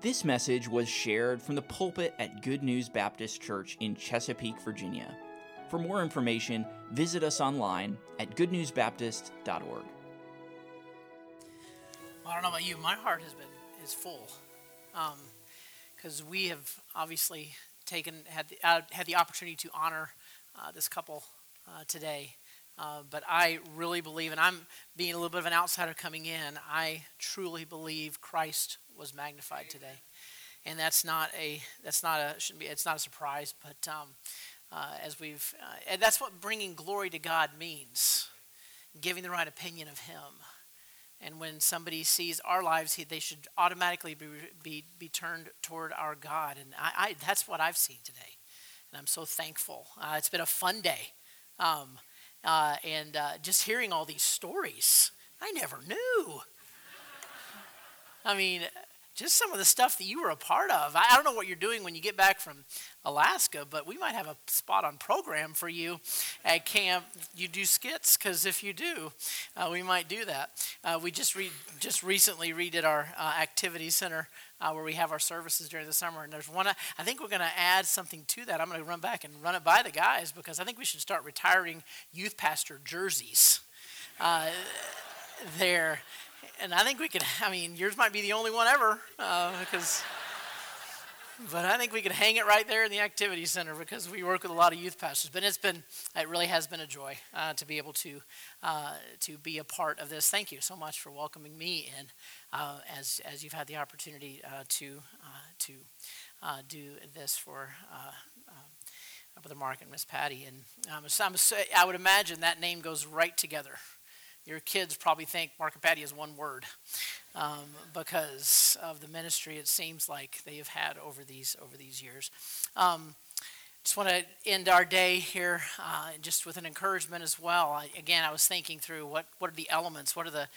This message was shared from the pulpit at Good News Baptist Church in Chesapeake, Virginia. For more information, visit us online at goodnewsbaptist.org. Well, I don't know about you, my heart has been is full, because um, we have obviously taken had the, uh, had the opportunity to honor uh, this couple uh, today. Uh, but I really believe, and I'm being a little bit of an outsider coming in. I truly believe Christ was magnified today, and that's not a that's not a shouldn't be it's not a surprise. But um, uh, as we've uh, and that's what bringing glory to God means, giving the right opinion of Him. And when somebody sees our lives, they should automatically be, be, be turned toward our God. And I, I, that's what I've seen today. And I'm so thankful. Uh, it's been a fun day. Um, uh, and uh, just hearing all these stories, I never knew. I mean, just some of the stuff that you were a part of. I, don't know what you're doing when you get back from Alaska, but we might have a spot on program for you at camp. You do skits, because if you do, uh, we might do that. Uh, we just re- just recently redid our uh, activity center uh, where we have our services during the summer, and there's one. I think we're going to add something to that. I'm going to run back and run it by the guys because I think we should start retiring youth pastor jerseys uh, there and I think we could. I mean, yours might be the only one ever, because. Uh, but I think we could hang it right there in the activity center because we work with a lot of youth pastors. But it's been, it really has been a joy uh, to be able to uh, to be a part of this. Thank you so much for welcoming me in, uh, as as you've had the opportunity uh, to uh, to do this for. Brother Mark and Miss Patty, and um, so I would imagine that name goes right together your kids probably think Mark and Patty is one word um, because of the ministry it seems like they have had over these over these years. Um, just want to end our day here uh, just with an encouragement as well. I, again, I was thinking through what what are the elements, what are the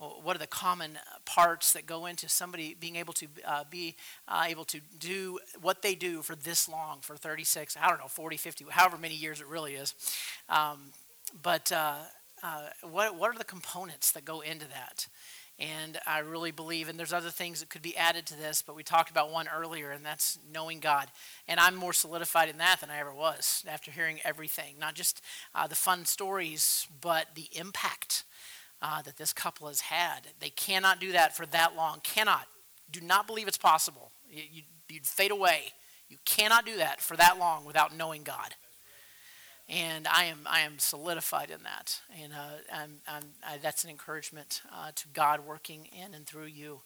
what are the common parts that go into somebody being able to uh, be uh, able to do what they do for this long for 36 i don't know 40 50 however many years it really is um, but uh, what, what are the components that go into that? And I really believe, and there's other things that could be added to this, but we talked about one earlier, and that's knowing God. And I'm more solidified in that than I ever was after hearing everything, not just uh, the fun stories, but the impact uh, that this couple has had. They cannot do that for that long. Cannot. Do not believe it's possible. You, you'd fade away. You cannot do that for that long without knowing God and I am I am solidified in that, and uh, I'm, I'm, I, that's an encouragement uh, to God working in and through you.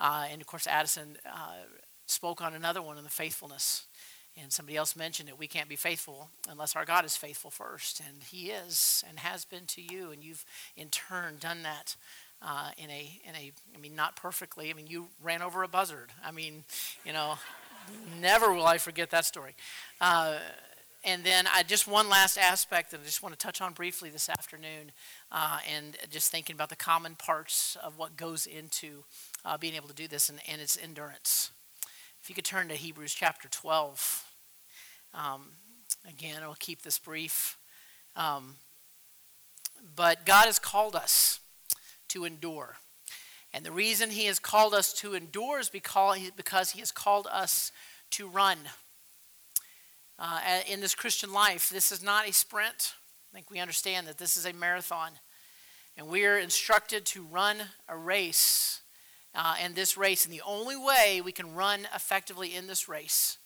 Uh, and of course, Addison uh, spoke on another one in the faithfulness, and somebody else mentioned it. We can't be faithful unless our God is faithful first, and He is and has been to you, and you've in turn done that. Uh, in a in a I mean not perfectly. I mean you ran over a buzzard. I mean, you know, never will I forget that story. And then I just one last aspect that I just want to touch on briefly this afternoon, uh, and just thinking about the common parts of what goes into uh, being able to do this, and, and it's endurance. If you could turn to Hebrews chapter 12. Um, again, I'll keep this brief. Um, but God has called us to endure. And the reason He has called us to endure is because He has called us to run uh, in this Christian life. This is not a sprint. I think we understand that this is a marathon. And we are instructed to run a race. Uh, and this race, and the only way we can run effectively in this race,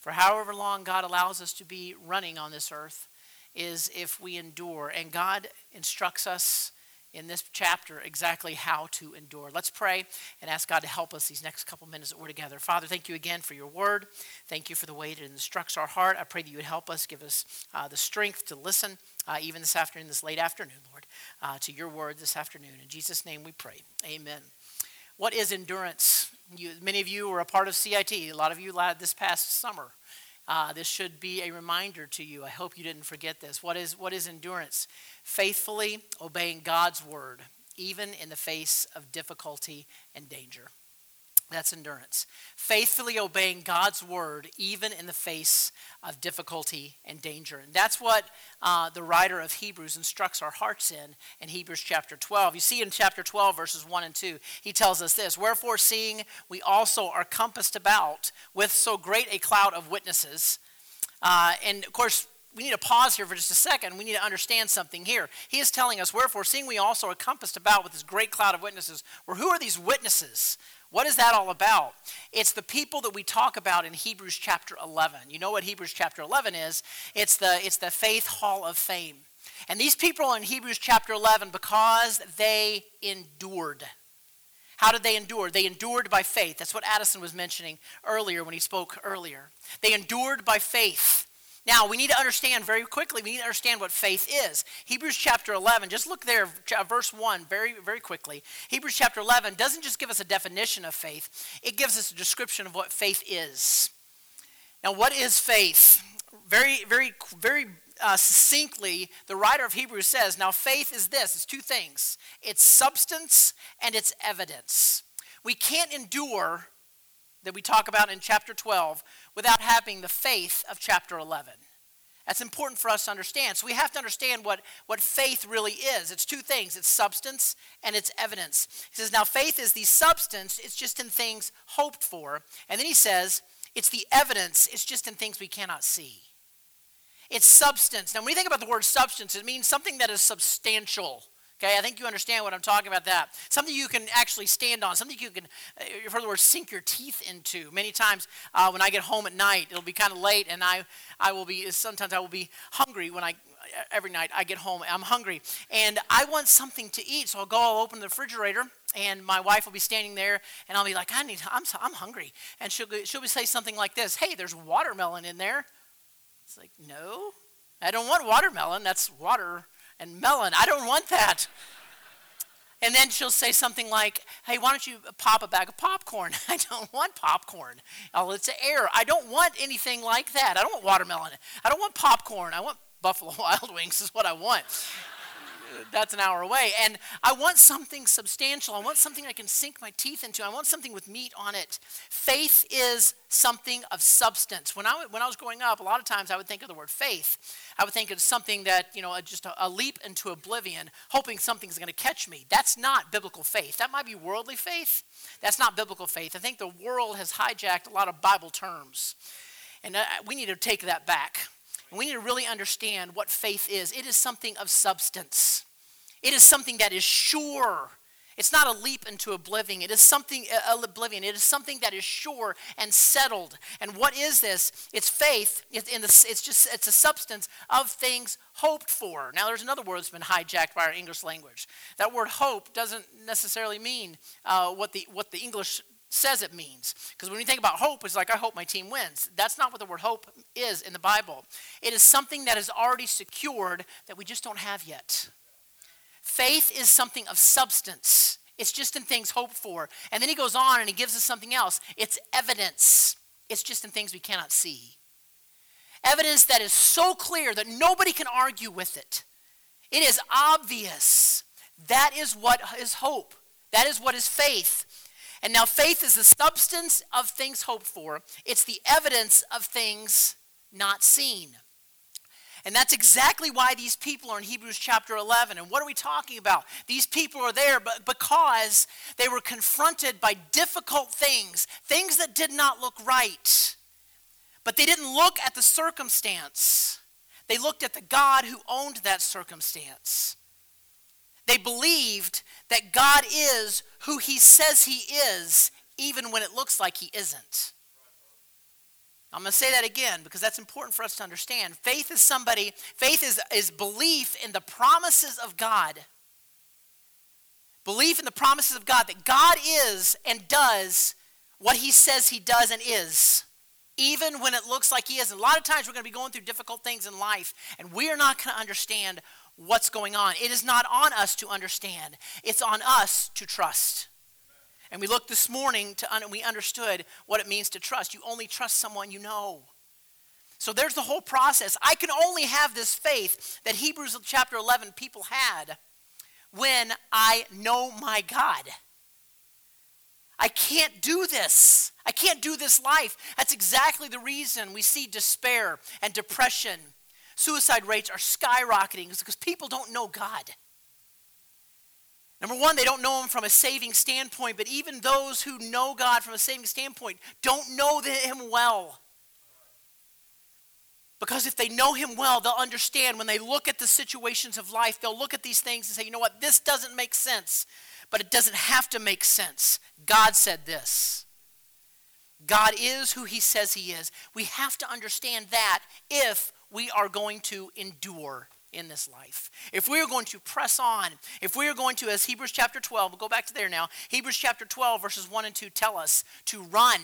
for however long God allows us to be running on this earth, is if we endure. And God instructs us in this chapter exactly how to endure. Let's pray and ask God to help us these next couple minutes that we're together. Father, thank you again for your word. Thank you for the way it instructs our heart. I pray that you would help us, give us uh, the strength to listen, uh, even this afternoon, this late afternoon, Lord, uh, to your word this afternoon. In Jesus' name we pray. Amen. What is endurance? You, many of you were a part of CIT. A lot of you this past summer. Uh, this should be a reminder to you. I hope you didn't forget this. What is, what is endurance? Faithfully obeying God's word, even in the face of difficulty and danger. That's endurance. Faithfully obeying God's word, even in the face of difficulty and danger. And that's what uh, the writer of Hebrews instructs our hearts in in Hebrews chapter 12. You see in chapter 12, verses 1 and 2, he tells us this Wherefore, seeing we also are compassed about with so great a cloud of witnesses. Uh, and of course, we need to pause here for just a second. We need to understand something here. He is telling us, Wherefore, seeing we also are compassed about with this great cloud of witnesses, well, who are these witnesses? What is that all about? It's the people that we talk about in Hebrews chapter 11. You know what Hebrews chapter 11 is? It's the, it's the faith hall of fame. And these people in Hebrews chapter 11, because they endured. How did they endure? They endured by faith. That's what Addison was mentioning earlier when he spoke earlier. They endured by faith. Now, we need to understand very quickly, we need to understand what faith is. Hebrews chapter 11, just look there, verse 1, very, very quickly. Hebrews chapter 11 doesn't just give us a definition of faith, it gives us a description of what faith is. Now, what is faith? Very, very, very uh, succinctly, the writer of Hebrews says, Now, faith is this it's two things it's substance and it's evidence. We can't endure that we talk about in chapter 12 without having the faith of chapter 11. That's important for us to understand. So we have to understand what, what faith really is. It's two things it's substance and it's evidence. He says, Now, faith is the substance, it's just in things hoped for. And then he says, It's the evidence, it's just in things we cannot see. It's substance. Now, when you think about the word substance, it means something that is substantial. Okay, I think you understand what I'm talking about that. Something you can actually stand on, something you can, uh, you've heard the word sink your teeth into. Many times uh, when I get home at night, it'll be kind of late, and I, I will be, sometimes I will be hungry when I, every night I get home, I'm hungry. And I want something to eat, so I'll go, I'll open the refrigerator, and my wife will be standing there, and I'll be like, I need, I'm, I'm hungry. And she'll, she'll say something like this Hey, there's watermelon in there. It's like, no, I don't want watermelon. That's water and melon. I don't want that. And then she'll say something like, Hey, why don't you pop a bag of popcorn? I don't want popcorn. Oh, it's air. I don't want anything like that. I don't want watermelon. I don't want popcorn. I want Buffalo Wild Wings, is what I want that's an hour away. And I want something substantial. I want something I can sink my teeth into. I want something with meat on it. Faith is something of substance. When I, when I was growing up, a lot of times I would think of the word faith. I would think of something that, you know, just a, a leap into oblivion, hoping something's going to catch me. That's not biblical faith. That might be worldly faith. That's not biblical faith. I think the world has hijacked a lot of Bible terms. And uh, we need to take that back. And we need to really understand what faith is. It is something of substance. It is something that is sure. It's not a leap into oblivion. It is something uh, oblivion. It is something that is sure and settled. And what is this? It's faith. It's, in the, it's just it's a substance of things hoped for. Now, there's another word that's been hijacked by our English language. That word hope doesn't necessarily mean uh, what the what the English says it means. Because when you think about hope, it's like, I hope my team wins. That's not what the word hope is in the Bible. It is something that is already secured that we just don't have yet. Faith is something of substance. It's just in things hoped for. And then he goes on and he gives us something else. It's evidence. It's just in things we cannot see. Evidence that is so clear that nobody can argue with it. It is obvious. That is what is hope. That is what is faith. And now faith is the substance of things hoped for, it's the evidence of things not seen. And that's exactly why these people are in Hebrews chapter 11. And what are we talking about? These people are there because they were confronted by difficult things, things that did not look right. But they didn't look at the circumstance, they looked at the God who owned that circumstance. They believed that God is who he says he is, even when it looks like he isn't. I'm going to say that again because that's important for us to understand. Faith is somebody, faith is, is belief in the promises of God. Belief in the promises of God that God is and does what he says he does and is, even when it looks like he isn't. A lot of times we're going to be going through difficult things in life, and we are not going to understand what's going on. It is not on us to understand, it's on us to trust. And we looked this morning to un- we understood what it means to trust. You only trust someone you know. So there's the whole process. I can only have this faith that Hebrews chapter 11 people had when I know my God. I can't do this. I can't do this life. That's exactly the reason we see despair and depression. Suicide rates are skyrocketing because people don't know God. Number one, they don't know Him from a saving standpoint, but even those who know God from a saving standpoint don't know Him well. Because if they know Him well, they'll understand when they look at the situations of life, they'll look at these things and say, you know what, this doesn't make sense, but it doesn't have to make sense. God said this. God is who He says He is. We have to understand that if we are going to endure in this life. If we are going to press on, if we are going to, as Hebrews chapter 12, we'll go back to there now, Hebrews chapter 12, verses 1 and 2 tell us to run.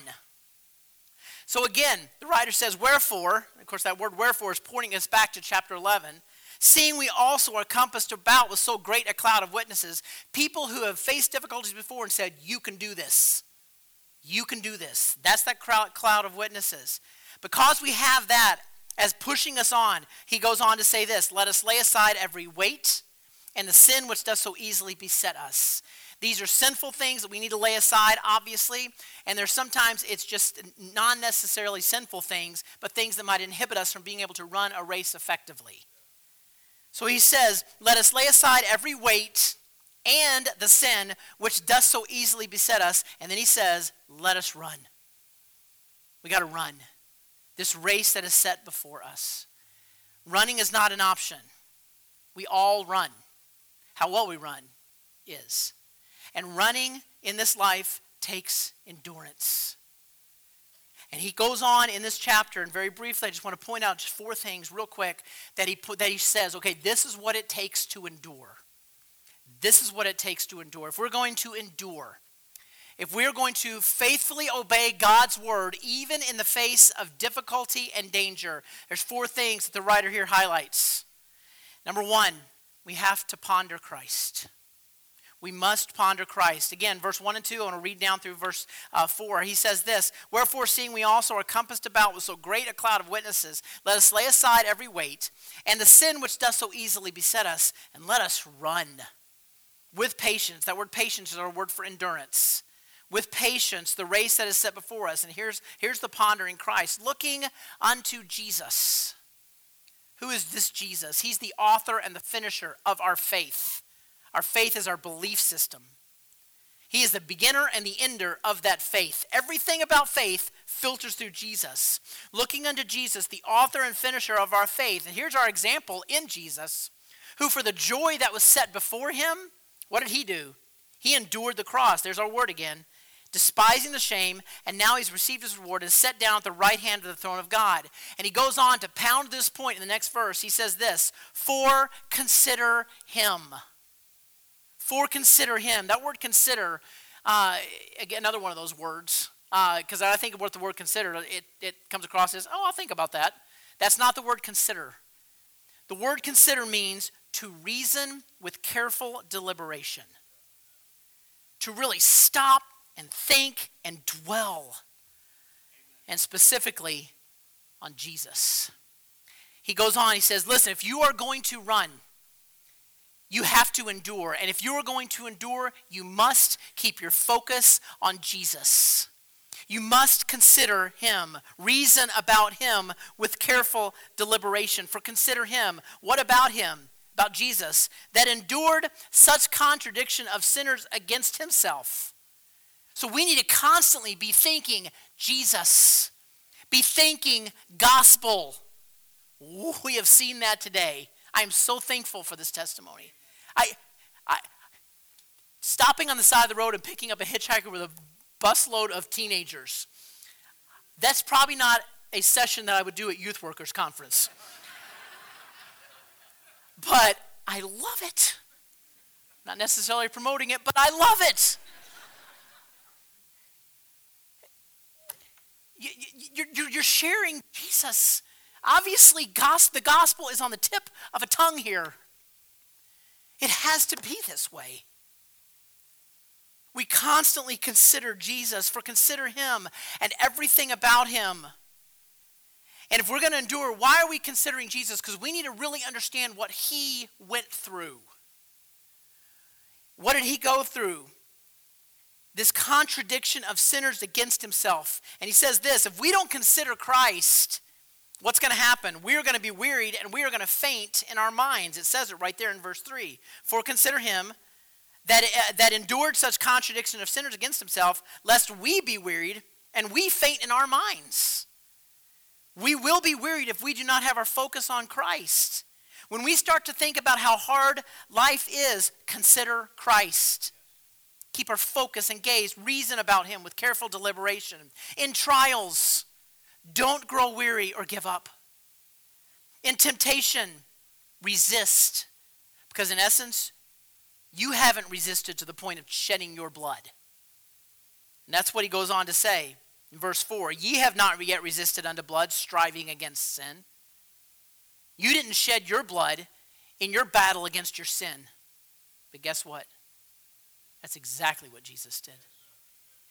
So again, the writer says, Wherefore, of course, that word wherefore is pointing us back to chapter 11. Seeing we also are compassed about with so great a cloud of witnesses, people who have faced difficulties before and said, You can do this. You can do this. That's that cloud of witnesses. Because we have that as pushing us on, he goes on to say this Let us lay aside every weight and the sin which does so easily beset us. These are sinful things that we need to lay aside, obviously, and there's sometimes it's just non necessarily sinful things, but things that might inhibit us from being able to run a race effectively. So he says, Let us lay aside every weight and the sin which does so easily beset us. And then he says, Let us run. We got to run this race that is set before us. Running is not an option. We all run. How well we run is. And running in this life takes endurance. And he goes on in this chapter, and very briefly, I just want to point out just four things real quick that he, put, that he says, okay, this is what it takes to endure. This is what it takes to endure. If we're going to endure, if we're going to faithfully obey God's word, even in the face of difficulty and danger, there's four things that the writer here highlights. Number one, we have to ponder Christ. We must ponder Christ. Again, verse 1 and 2, I want to read down through verse uh, 4. He says this Wherefore, seeing we also are compassed about with so great a cloud of witnesses, let us lay aside every weight and the sin which does so easily beset us, and let us run with patience. That word patience is our word for endurance with patience the race that is set before us. And here's, here's the pondering Christ looking unto Jesus. Who is this Jesus? He's the author and the finisher of our faith. Our faith is our belief system. He is the beginner and the ender of that faith. Everything about faith filters through Jesus. Looking unto Jesus, the author and finisher of our faith. And here's our example in Jesus, who for the joy that was set before him, what did he do? He endured the cross. There's our word again despising the shame, and now he's received his reward and set down at the right hand of the throne of God. And he goes on to pound this point in the next verse. He says this For consider him. For consider him. That word consider, uh, again, another one of those words, because uh, I think what the word consider, it, it comes across as, oh, I'll think about that. That's not the word consider. The word consider means to reason with careful deliberation. To really stop and think and dwell, and specifically on Jesus. He goes on, he says, Listen, if you are going to run, you have to endure. And if you are going to endure, you must keep your focus on Jesus. You must consider him, reason about him with careful deliberation. For consider him. What about him? About Jesus, that endured such contradiction of sinners against himself so we need to constantly be thinking Jesus, be thinking gospel. We have seen that today. I am so thankful for this testimony. I, I, stopping on the side of the road and picking up a hitchhiker with a busload of teenagers. That's probably not a session that I would do at Youth Workers Conference. but I love it. Not necessarily promoting it, but I love it. You're, you're sharing Jesus. Obviously, the gospel is on the tip of a tongue here. It has to be this way. We constantly consider Jesus, for consider him and everything about him. And if we're going to endure, why are we considering Jesus? Because we need to really understand what he went through. What did he go through? This contradiction of sinners against himself. And he says this if we don't consider Christ, what's going to happen? We are going to be wearied and we are going to faint in our minds. It says it right there in verse 3. For consider him that, uh, that endured such contradiction of sinners against himself, lest we be wearied and we faint in our minds. We will be wearied if we do not have our focus on Christ. When we start to think about how hard life is, consider Christ. Keep our focus and gaze, reason about Him with careful deliberation. In trials, don't grow weary or give up. In temptation, resist. Because in essence, you haven't resisted to the point of shedding your blood. And that's what he goes on to say in verse 4 Ye have not yet resisted unto blood, striving against sin. You didn't shed your blood in your battle against your sin. But guess what? That's exactly what Jesus did.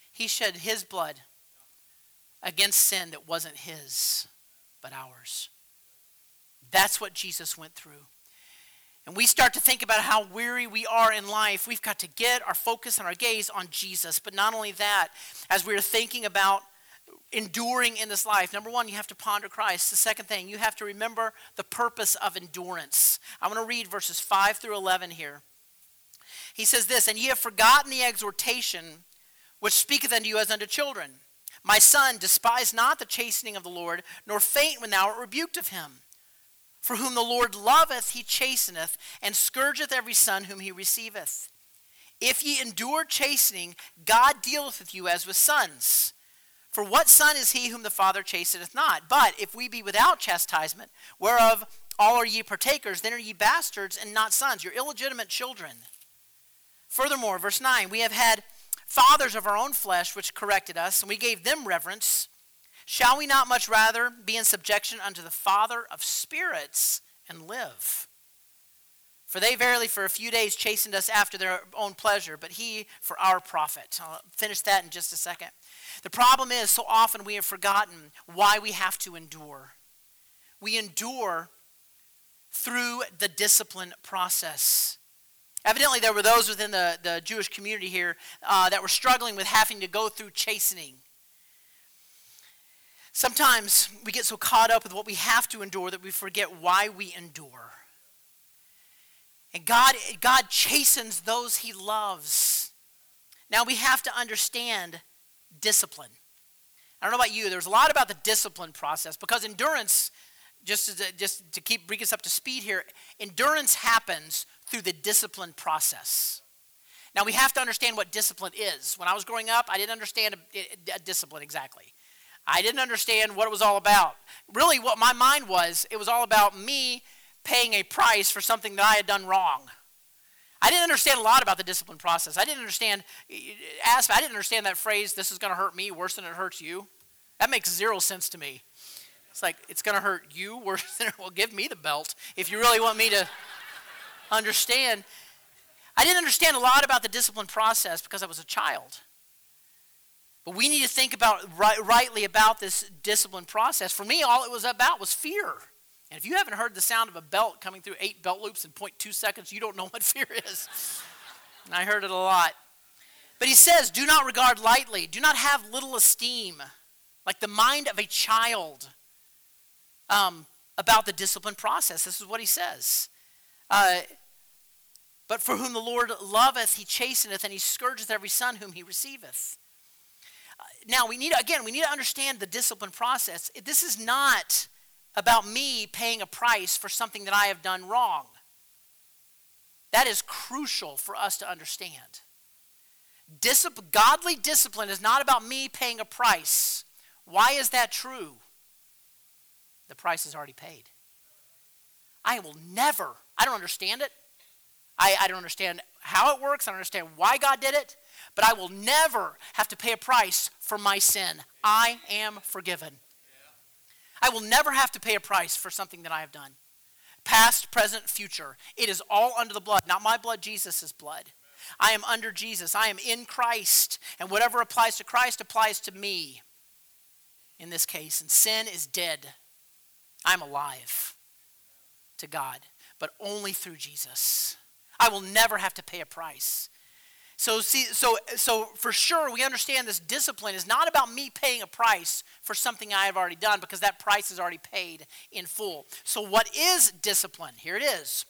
He shed his blood against sin that wasn't his, but ours. That's what Jesus went through. And we start to think about how weary we are in life, we've got to get our focus and our gaze on Jesus. But not only that, as we're thinking about enduring in this life, number one, you have to ponder Christ. The second thing, you have to remember the purpose of endurance. I want to read verses 5 through 11 here. He says this, And ye have forgotten the exhortation which speaketh unto you as unto children. My son, despise not the chastening of the Lord, nor faint when thou art rebuked of him. For whom the Lord loveth, he chasteneth, and scourgeth every son whom he receiveth. If ye endure chastening, God dealeth with you as with sons. For what son is he whom the Father chasteneth not? But if we be without chastisement, whereof all are ye partakers, then are ye bastards and not sons. You're illegitimate children. Furthermore, verse 9, we have had fathers of our own flesh which corrected us, and we gave them reverence. Shall we not much rather be in subjection unto the Father of spirits and live? For they verily for a few days chastened us after their own pleasure, but he for our profit. I'll finish that in just a second. The problem is, so often we have forgotten why we have to endure. We endure through the discipline process. Evidently, there were those within the, the Jewish community here uh, that were struggling with having to go through chastening. Sometimes we get so caught up with what we have to endure that we forget why we endure. And God, God chastens those he loves. Now we have to understand discipline. I don't know about you, there's a lot about the discipline process because endurance, just to, just to keep bring us up to speed here, endurance happens through the discipline process. Now we have to understand what discipline is. When I was growing up, I didn't understand a, a discipline exactly. I didn't understand what it was all about. Really, what my mind was, it was all about me paying a price for something that I had done wrong. I didn't understand a lot about the discipline process. I didn't understand, ask, I didn't understand that phrase, this is going to hurt me worse than it hurts you. That makes zero sense to me. It's like, it's going to hurt you worse than it will give me the belt if you really want me to understand. I didn't understand a lot about the discipline process because I was a child. But we need to think about right, rightly about this discipline process. For me, all it was about was fear. And if you haven't heard the sound of a belt coming through eight belt loops in 0.2 seconds, you don't know what fear is. and I heard it a lot. But he says, do not regard lightly, do not have little esteem, like the mind of a child, um, about the discipline process. This is what he says. Uh, but for whom the Lord loveth, he chasteneth, and he scourgeth every son whom he receiveth. Uh, now, we need, again, we need to understand the discipline process. This is not about me paying a price for something that I have done wrong. That is crucial for us to understand. Discipline, godly discipline is not about me paying a price. Why is that true? The price is already paid. I will never, I don't understand it. I, I don't understand how it works. I don't understand why God did it. But I will never have to pay a price for my sin. I am forgiven. I will never have to pay a price for something that I have done. Past, present, future. It is all under the blood, not my blood, Jesus' blood. I am under Jesus. I am in Christ. And whatever applies to Christ applies to me in this case. And sin is dead. I'm alive to God, but only through Jesus. I will never have to pay a price. So see, so so for sure we understand this discipline is not about me paying a price for something I have already done because that price is already paid in full. So what is discipline? Here it is.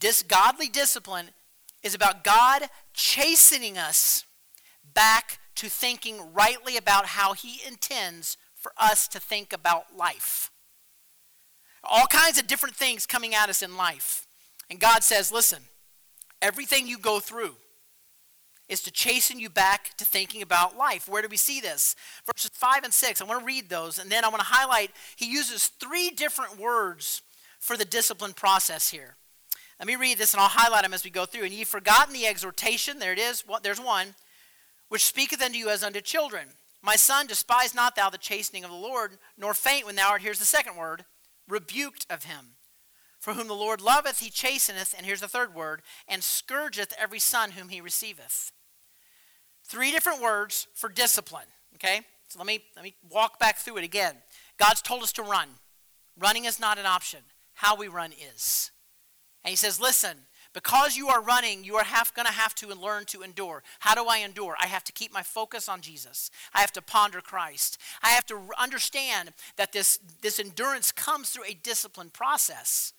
This godly discipline is about God chastening us back to thinking rightly about how he intends for us to think about life. All kinds of different things coming at us in life. And God says, listen, everything you go through is to chasten you back to thinking about life. Where do we see this? Verses 5 and 6. I want to read those, and then I want to highlight, he uses three different words for the discipline process here. Let me read this, and I'll highlight them as we go through. And ye forgotten the exhortation, there it is, there's one, which speaketh unto you as unto children. My son, despise not thou the chastening of the Lord, nor faint when thou art, here's the second word, rebuked of him. For whom the Lord loveth, he chasteneth, and here's the third word, and scourgeth every son whom he receiveth. Three different words for discipline, okay? So let me, let me walk back through it again. God's told us to run. Running is not an option. How we run is. And he says, listen, because you are running, you are going to have to learn to endure. How do I endure? I have to keep my focus on Jesus. I have to ponder Christ. I have to understand that this, this endurance comes through a disciplined process.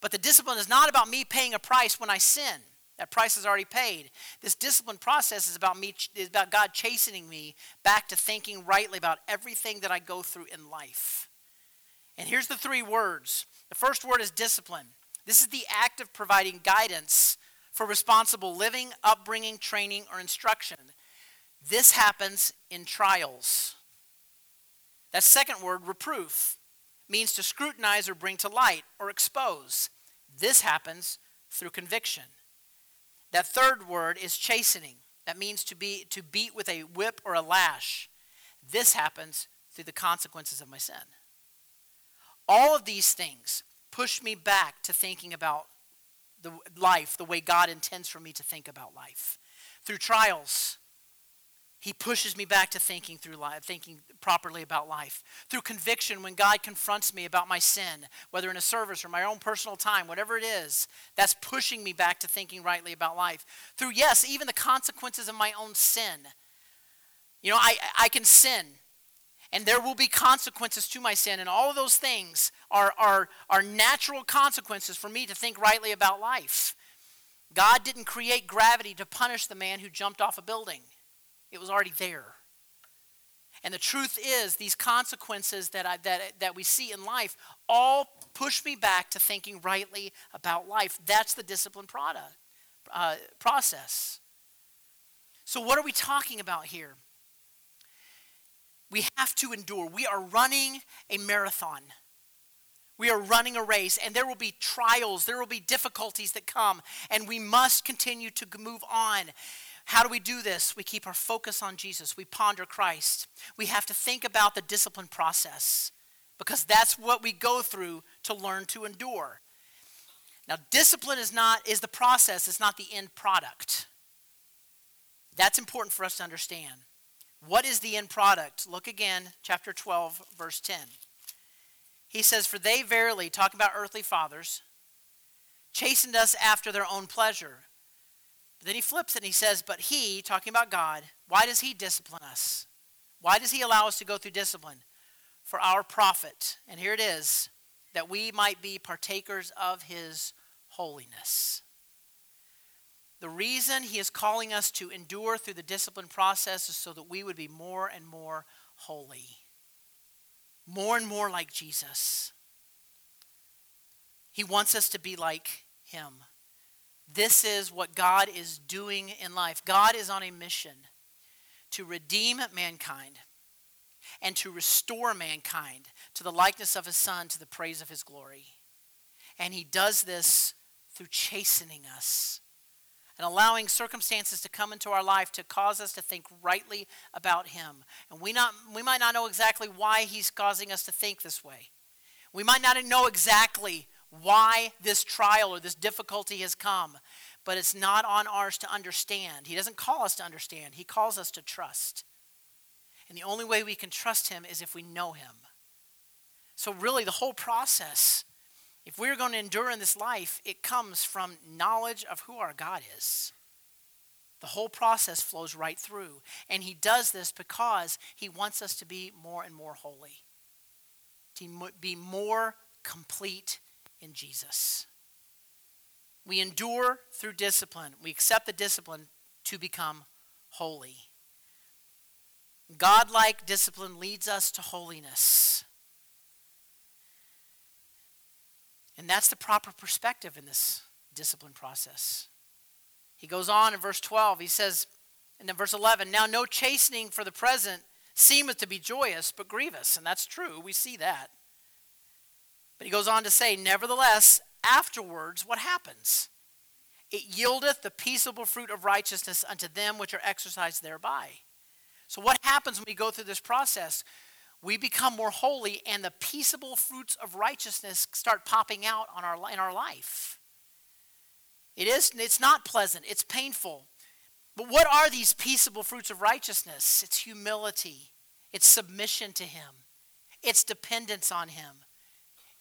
But the discipline is not about me paying a price when I sin. That price is already paid. This discipline process is about me is about God chastening me back to thinking rightly about everything that I go through in life. And here's the three words. The first word is discipline. This is the act of providing guidance for responsible living, upbringing, training, or instruction. This happens in trials. That second word, reproof, means to scrutinize or bring to light or expose. This happens through conviction. That third word is chastening. That means to be to beat with a whip or a lash. This happens through the consequences of my sin. All of these things push me back to thinking about the life the way God intends for me to think about life. Through trials, he pushes me back to thinking through life, thinking properly about life. Through conviction, when God confronts me about my sin, whether in a service or my own personal time, whatever it is, that's pushing me back to thinking rightly about life. Through, yes, even the consequences of my own sin. You know, I, I can sin, and there will be consequences to my sin, and all of those things are, are, are natural consequences for me to think rightly about life. God didn't create gravity to punish the man who jumped off a building. It was already there. And the truth is, these consequences that, I, that, that we see in life all push me back to thinking rightly about life. That's the discipline product, uh, process. So, what are we talking about here? We have to endure. We are running a marathon. We are running a race, and there will be trials, there will be difficulties that come, and we must continue to move on. How do we do this? We keep our focus on Jesus. We ponder Christ. We have to think about the discipline process because that's what we go through to learn to endure. Now, discipline is not is the process, it's not the end product. That's important for us to understand. What is the end product? Look again, chapter 12, verse 10. He says, For they verily, talking about earthly fathers, chastened us after their own pleasure but then he flips it and he says, But he, talking about God, why does he discipline us? Why does he allow us to go through discipline? For our profit. And here it is that we might be partakers of his holiness. The reason he is calling us to endure through the discipline process is so that we would be more and more holy, more and more like Jesus. He wants us to be like him. This is what God is doing in life. God is on a mission to redeem mankind and to restore mankind to the likeness of his Son, to the praise of his glory. And he does this through chastening us and allowing circumstances to come into our life to cause us to think rightly about him. And we, not, we might not know exactly why he's causing us to think this way. We might not know exactly why this trial or this difficulty has come, but it's not on ours to understand. He doesn't call us to understand, He calls us to trust. And the only way we can trust Him is if we know Him. So, really, the whole process, if we're going to endure in this life, it comes from knowledge of who our God is. The whole process flows right through. And he does this because he wants us to be more and more holy, to be more complete in Jesus. We endure through discipline. We accept the discipline to become holy. Godlike discipline leads us to holiness. And that's the proper perspective in this discipline process. He goes on in verse 12. He says, and then verse 11, now no chastening for the present seemeth to be joyous, but grievous. And that's true. We see that. But he goes on to say, nevertheless, afterwards, what happens? It yieldeth the peaceable fruit of righteousness unto them which are exercised thereby. So, what happens when we go through this process? We become more holy, and the peaceable fruits of righteousness start popping out on our, in our life. It is, it's not pleasant, it's painful. But what are these peaceable fruits of righteousness? It's humility, it's submission to Him, it's dependence on Him,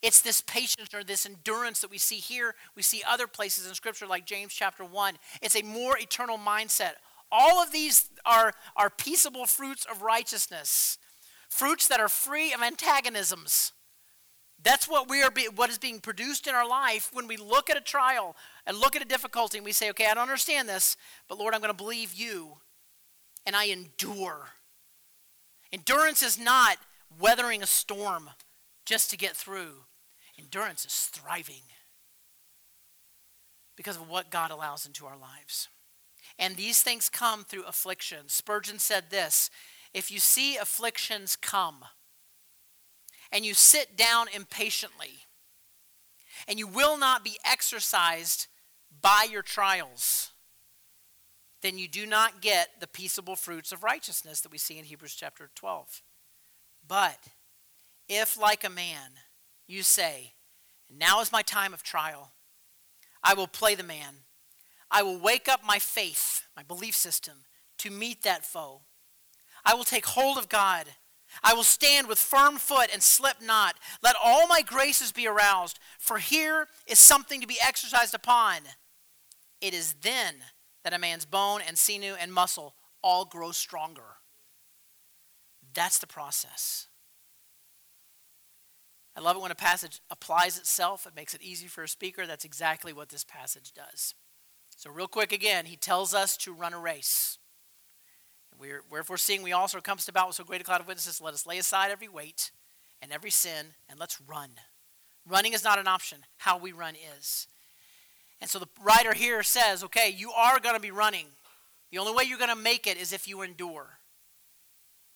it's this patience or this endurance that we see here. We see other places in Scripture, like James chapter 1. It's a more eternal mindset. All of these are, are peaceable fruits of righteousness, fruits that are free of antagonisms. That's what we are be, what is being produced in our life when we look at a trial and look at a difficulty and we say, okay, I don't understand this, but Lord, I'm going to believe you. And I endure. Endurance is not weathering a storm just to get through. Endurance is thriving because of what God allows into our lives. And these things come through affliction. Spurgeon said this if you see afflictions come and you sit down impatiently and you will not be exercised by your trials, then you do not get the peaceable fruits of righteousness that we see in Hebrews chapter 12. But if, like a man, you say, Now is my time of trial. I will play the man. I will wake up my faith, my belief system, to meet that foe. I will take hold of God. I will stand with firm foot and slip not. Let all my graces be aroused, for here is something to be exercised upon. It is then that a man's bone and sinew and muscle all grow stronger. That's the process. I love it when a passage applies itself. It makes it easy for a speaker. That's exactly what this passage does. So, real quick again, he tells us to run a race. We're, we're seeing we also are compassed about with so great a cloud of witnesses, let us lay aside every weight and every sin and let's run. Running is not an option. How we run is. And so the writer here says, okay, you are going to be running. The only way you're going to make it is if you endure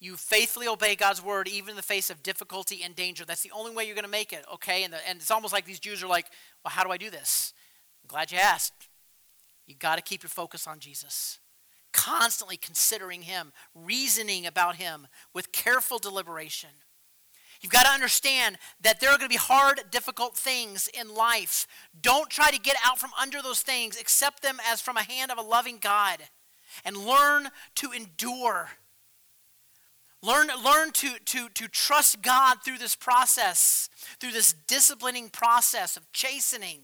you faithfully obey God's word even in the face of difficulty and danger. That's the only way you're going to make it, okay? And, the, and it's almost like these Jews are like, well, how do I do this? I'm glad you asked. You got to keep your focus on Jesus. Constantly considering him, reasoning about him with careful deliberation. You've got to understand that there are going to be hard, difficult things in life. Don't try to get out from under those things. Accept them as from a hand of a loving God and learn to endure Learn, learn to, to, to trust God through this process, through this disciplining process of chastening.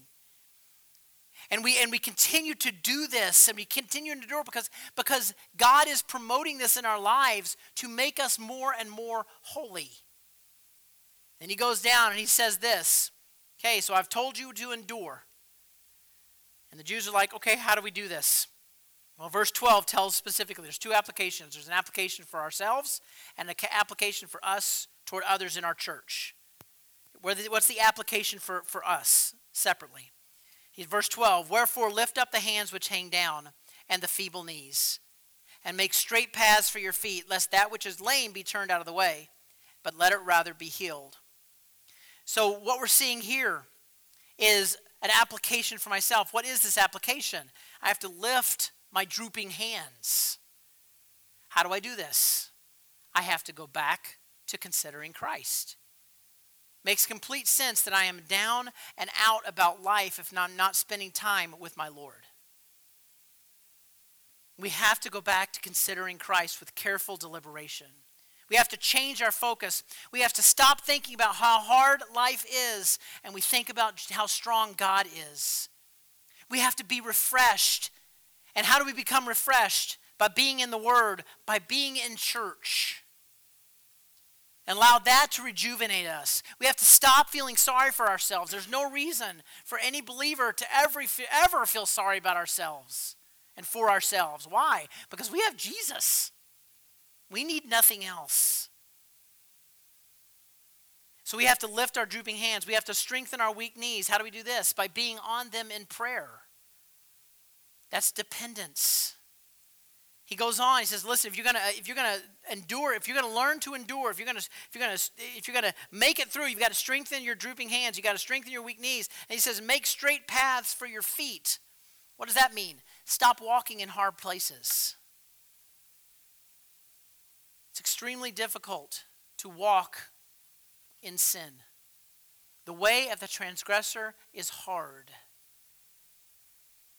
And we, and we continue to do this and we continue to endure because, because God is promoting this in our lives to make us more and more holy. And he goes down and he says this Okay, so I've told you to endure. And the Jews are like, okay, how do we do this? Well, verse 12 tells specifically there's two applications there's an application for ourselves and an application for us toward others in our church. What's the application for, for us separately? Verse 12 Wherefore lift up the hands which hang down and the feeble knees, and make straight paths for your feet, lest that which is lame be turned out of the way, but let it rather be healed. So, what we're seeing here is an application for myself. What is this application? I have to lift my drooping hands. How do I do this? I have to go back to considering Christ. Makes complete sense that I am down and out about life if I'm not spending time with my Lord. We have to go back to considering Christ with careful deliberation. We have to change our focus. We have to stop thinking about how hard life is and we think about how strong God is. We have to be refreshed And how do we become refreshed? By being in the Word, by being in church. And allow that to rejuvenate us. We have to stop feeling sorry for ourselves. There's no reason for any believer to ever, ever feel sorry about ourselves and for ourselves. Why? Because we have Jesus. We need nothing else. So we have to lift our drooping hands. We have to strengthen our weak knees. How do we do this? By being on them in prayer. That's dependence. He goes on. He says, "Listen, if you're gonna uh, if you're gonna endure, if you're gonna learn to endure, if you're gonna if you're gonna if you're gonna make it through, you've got to strengthen your drooping hands. you've got to strengthen your weak knees." And he says, "Make straight paths for your feet." What does that mean? Stop walking in hard places. It's extremely difficult to walk in sin. The way of the transgressor is hard.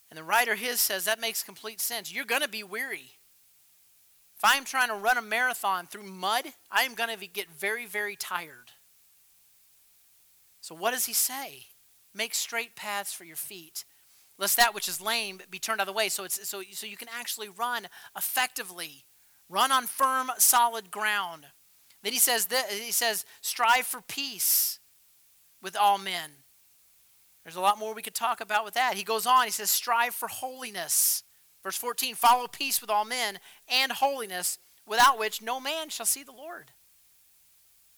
And the writer his says that makes complete sense. You're going to be weary. If I'm trying to run a marathon through mud, I am going to get very, very tired. So, what does he say? Make straight paths for your feet, lest that which is lame be turned out of the way. So, it's, so, so you can actually run effectively, run on firm, solid ground. Then he says, this, he says, strive for peace with all men. There's a lot more we could talk about with that. He goes on, he says, strive for holiness. Verse 14 follow peace with all men and holiness, without which no man shall see the Lord.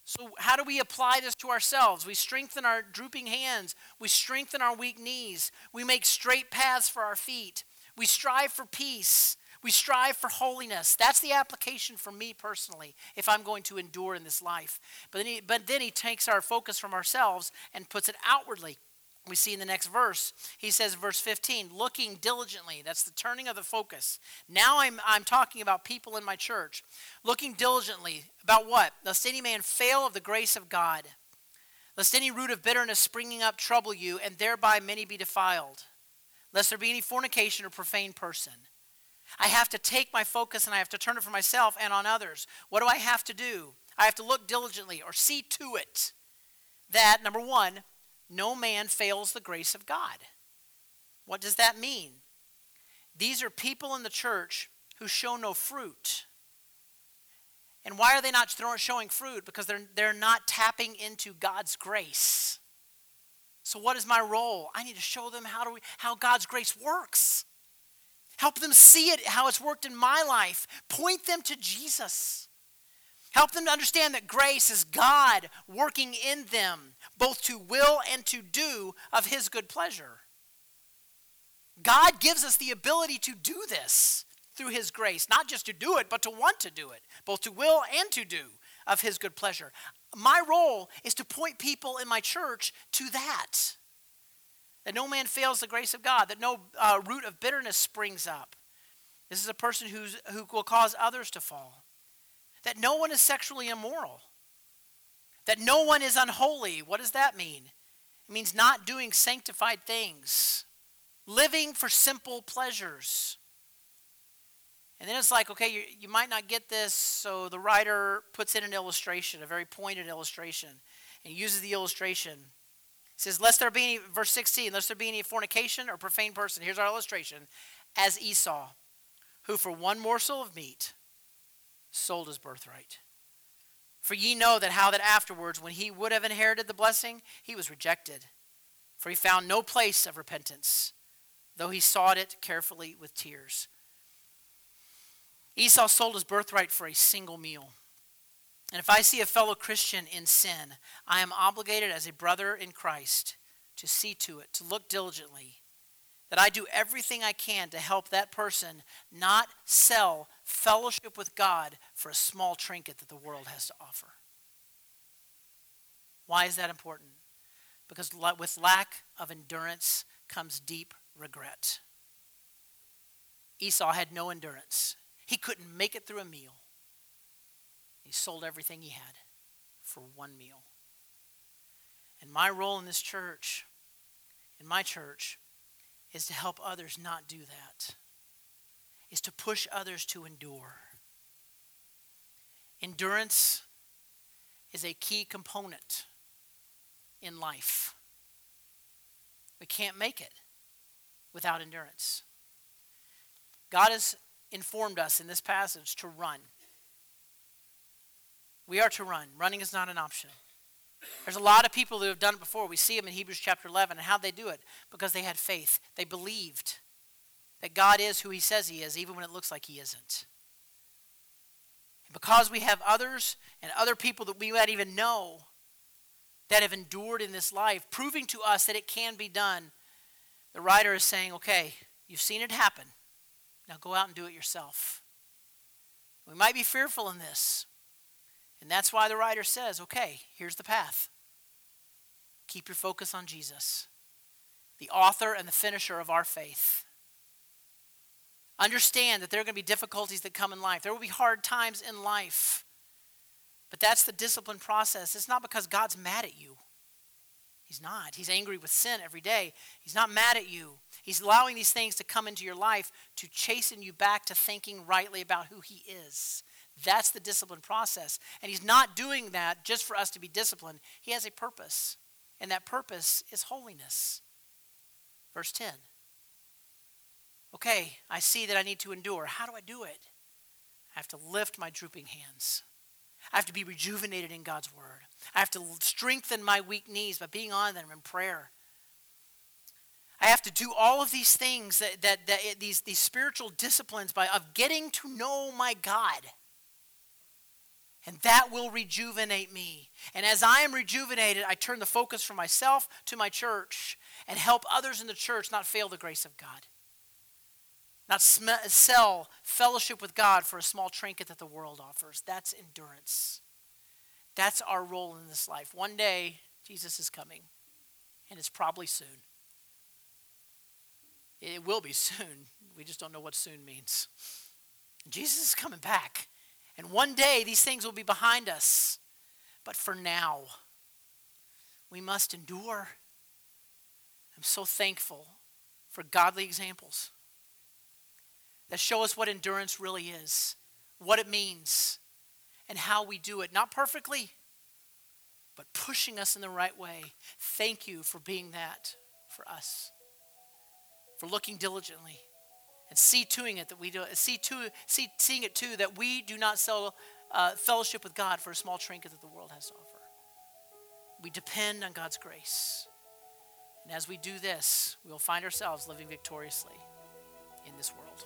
So, how do we apply this to ourselves? We strengthen our drooping hands, we strengthen our weak knees, we make straight paths for our feet, we strive for peace, we strive for holiness. That's the application for me personally if I'm going to endure in this life. But then he, but then he takes our focus from ourselves and puts it outwardly we see in the next verse, he says, verse 15, looking diligently. That's the turning of the focus. Now I'm, I'm talking about people in my church. Looking diligently about what? Lest any man fail of the grace of God. Lest any root of bitterness springing up trouble you, and thereby many be defiled. Lest there be any fornication or profane person. I have to take my focus and I have to turn it for myself and on others. What do I have to do? I have to look diligently or see to it that, number one, no man fails the grace of God. What does that mean? These are people in the church who show no fruit. And why are they not showing fruit? Because they're, they're not tapping into God's grace. So, what is my role? I need to show them how, do we, how God's grace works. Help them see it, how it's worked in my life. Point them to Jesus. Help them to understand that grace is God working in them, both to will and to do of His good pleasure. God gives us the ability to do this through His grace, not just to do it, but to want to do it, both to will and to do of His good pleasure. My role is to point people in my church to that. That no man fails the grace of God, that no uh, root of bitterness springs up. This is a person who's, who will cause others to fall that no one is sexually immoral, that no one is unholy. What does that mean? It means not doing sanctified things, living for simple pleasures. And then it's like, okay, you, you might not get this, so the writer puts in an illustration, a very pointed illustration, and uses the illustration. Says, Lest there be any, verse 16, lest there be any fornication or profane person. Here's our illustration as Esau, who for one morsel of meat sold his birthright. For ye know that how that afterwards, when he would have inherited the blessing, he was rejected. For he found no place of repentance, though he sought it carefully with tears. Esau sold his birthright for a single meal. And if I see a fellow Christian in sin, I am obligated as a brother in Christ to see to it, to look diligently, that I do everything I can to help that person not sell fellowship with God for a small trinket that the world has to offer. Why is that important? Because with lack of endurance comes deep regret. Esau had no endurance. He couldn't make it through a meal. He sold everything he had for one meal. And my role in this church, in my church, is to help others not do that is to push others to endure. Endurance is a key component in life. We can't make it without endurance. God has informed us in this passage to run. We are to run. Running is not an option. There's a lot of people who have done it before. We see them in Hebrews chapter 11. And how they do it? Because they had faith. They believed that God is who he says he is, even when it looks like he isn't. And because we have others and other people that we might even know that have endured in this life, proving to us that it can be done, the writer is saying, okay, you've seen it happen. Now go out and do it yourself. We might be fearful in this. And that's why the writer says, okay, here's the path. Keep your focus on Jesus, the author and the finisher of our faith. Understand that there are going to be difficulties that come in life. There will be hard times in life. But that's the discipline process. It's not because God's mad at you. He's not. He's angry with sin every day. He's not mad at you. He's allowing these things to come into your life to chasten you back to thinking rightly about who He is. That's the discipline process. And he's not doing that just for us to be disciplined. He has a purpose, and that purpose is holiness. Verse 10. Okay, I see that I need to endure. How do I do it? I have to lift my drooping hands. I have to be rejuvenated in God's word. I have to strengthen my weak knees by being on them in prayer. I have to do all of these things that, that, that these, these spiritual disciplines by of getting to know my God. And that will rejuvenate me. And as I am rejuvenated, I turn the focus from myself to my church and help others in the church not fail the grace of God. Not sm- sell fellowship with God for a small trinket that the world offers. That's endurance. That's our role in this life. One day, Jesus is coming, and it's probably soon. It will be soon. We just don't know what soon means. Jesus is coming back. And one day these things will be behind us. But for now, we must endure. I'm so thankful for godly examples that show us what endurance really is, what it means, and how we do it. Not perfectly, but pushing us in the right way. Thank you for being that for us, for looking diligently and see toing it that we do see to see seeing it too that we do not sell uh, fellowship with God for a small trinket that the world has to offer. We depend on God's grace, and as we do this, we will find ourselves living victoriously in this world.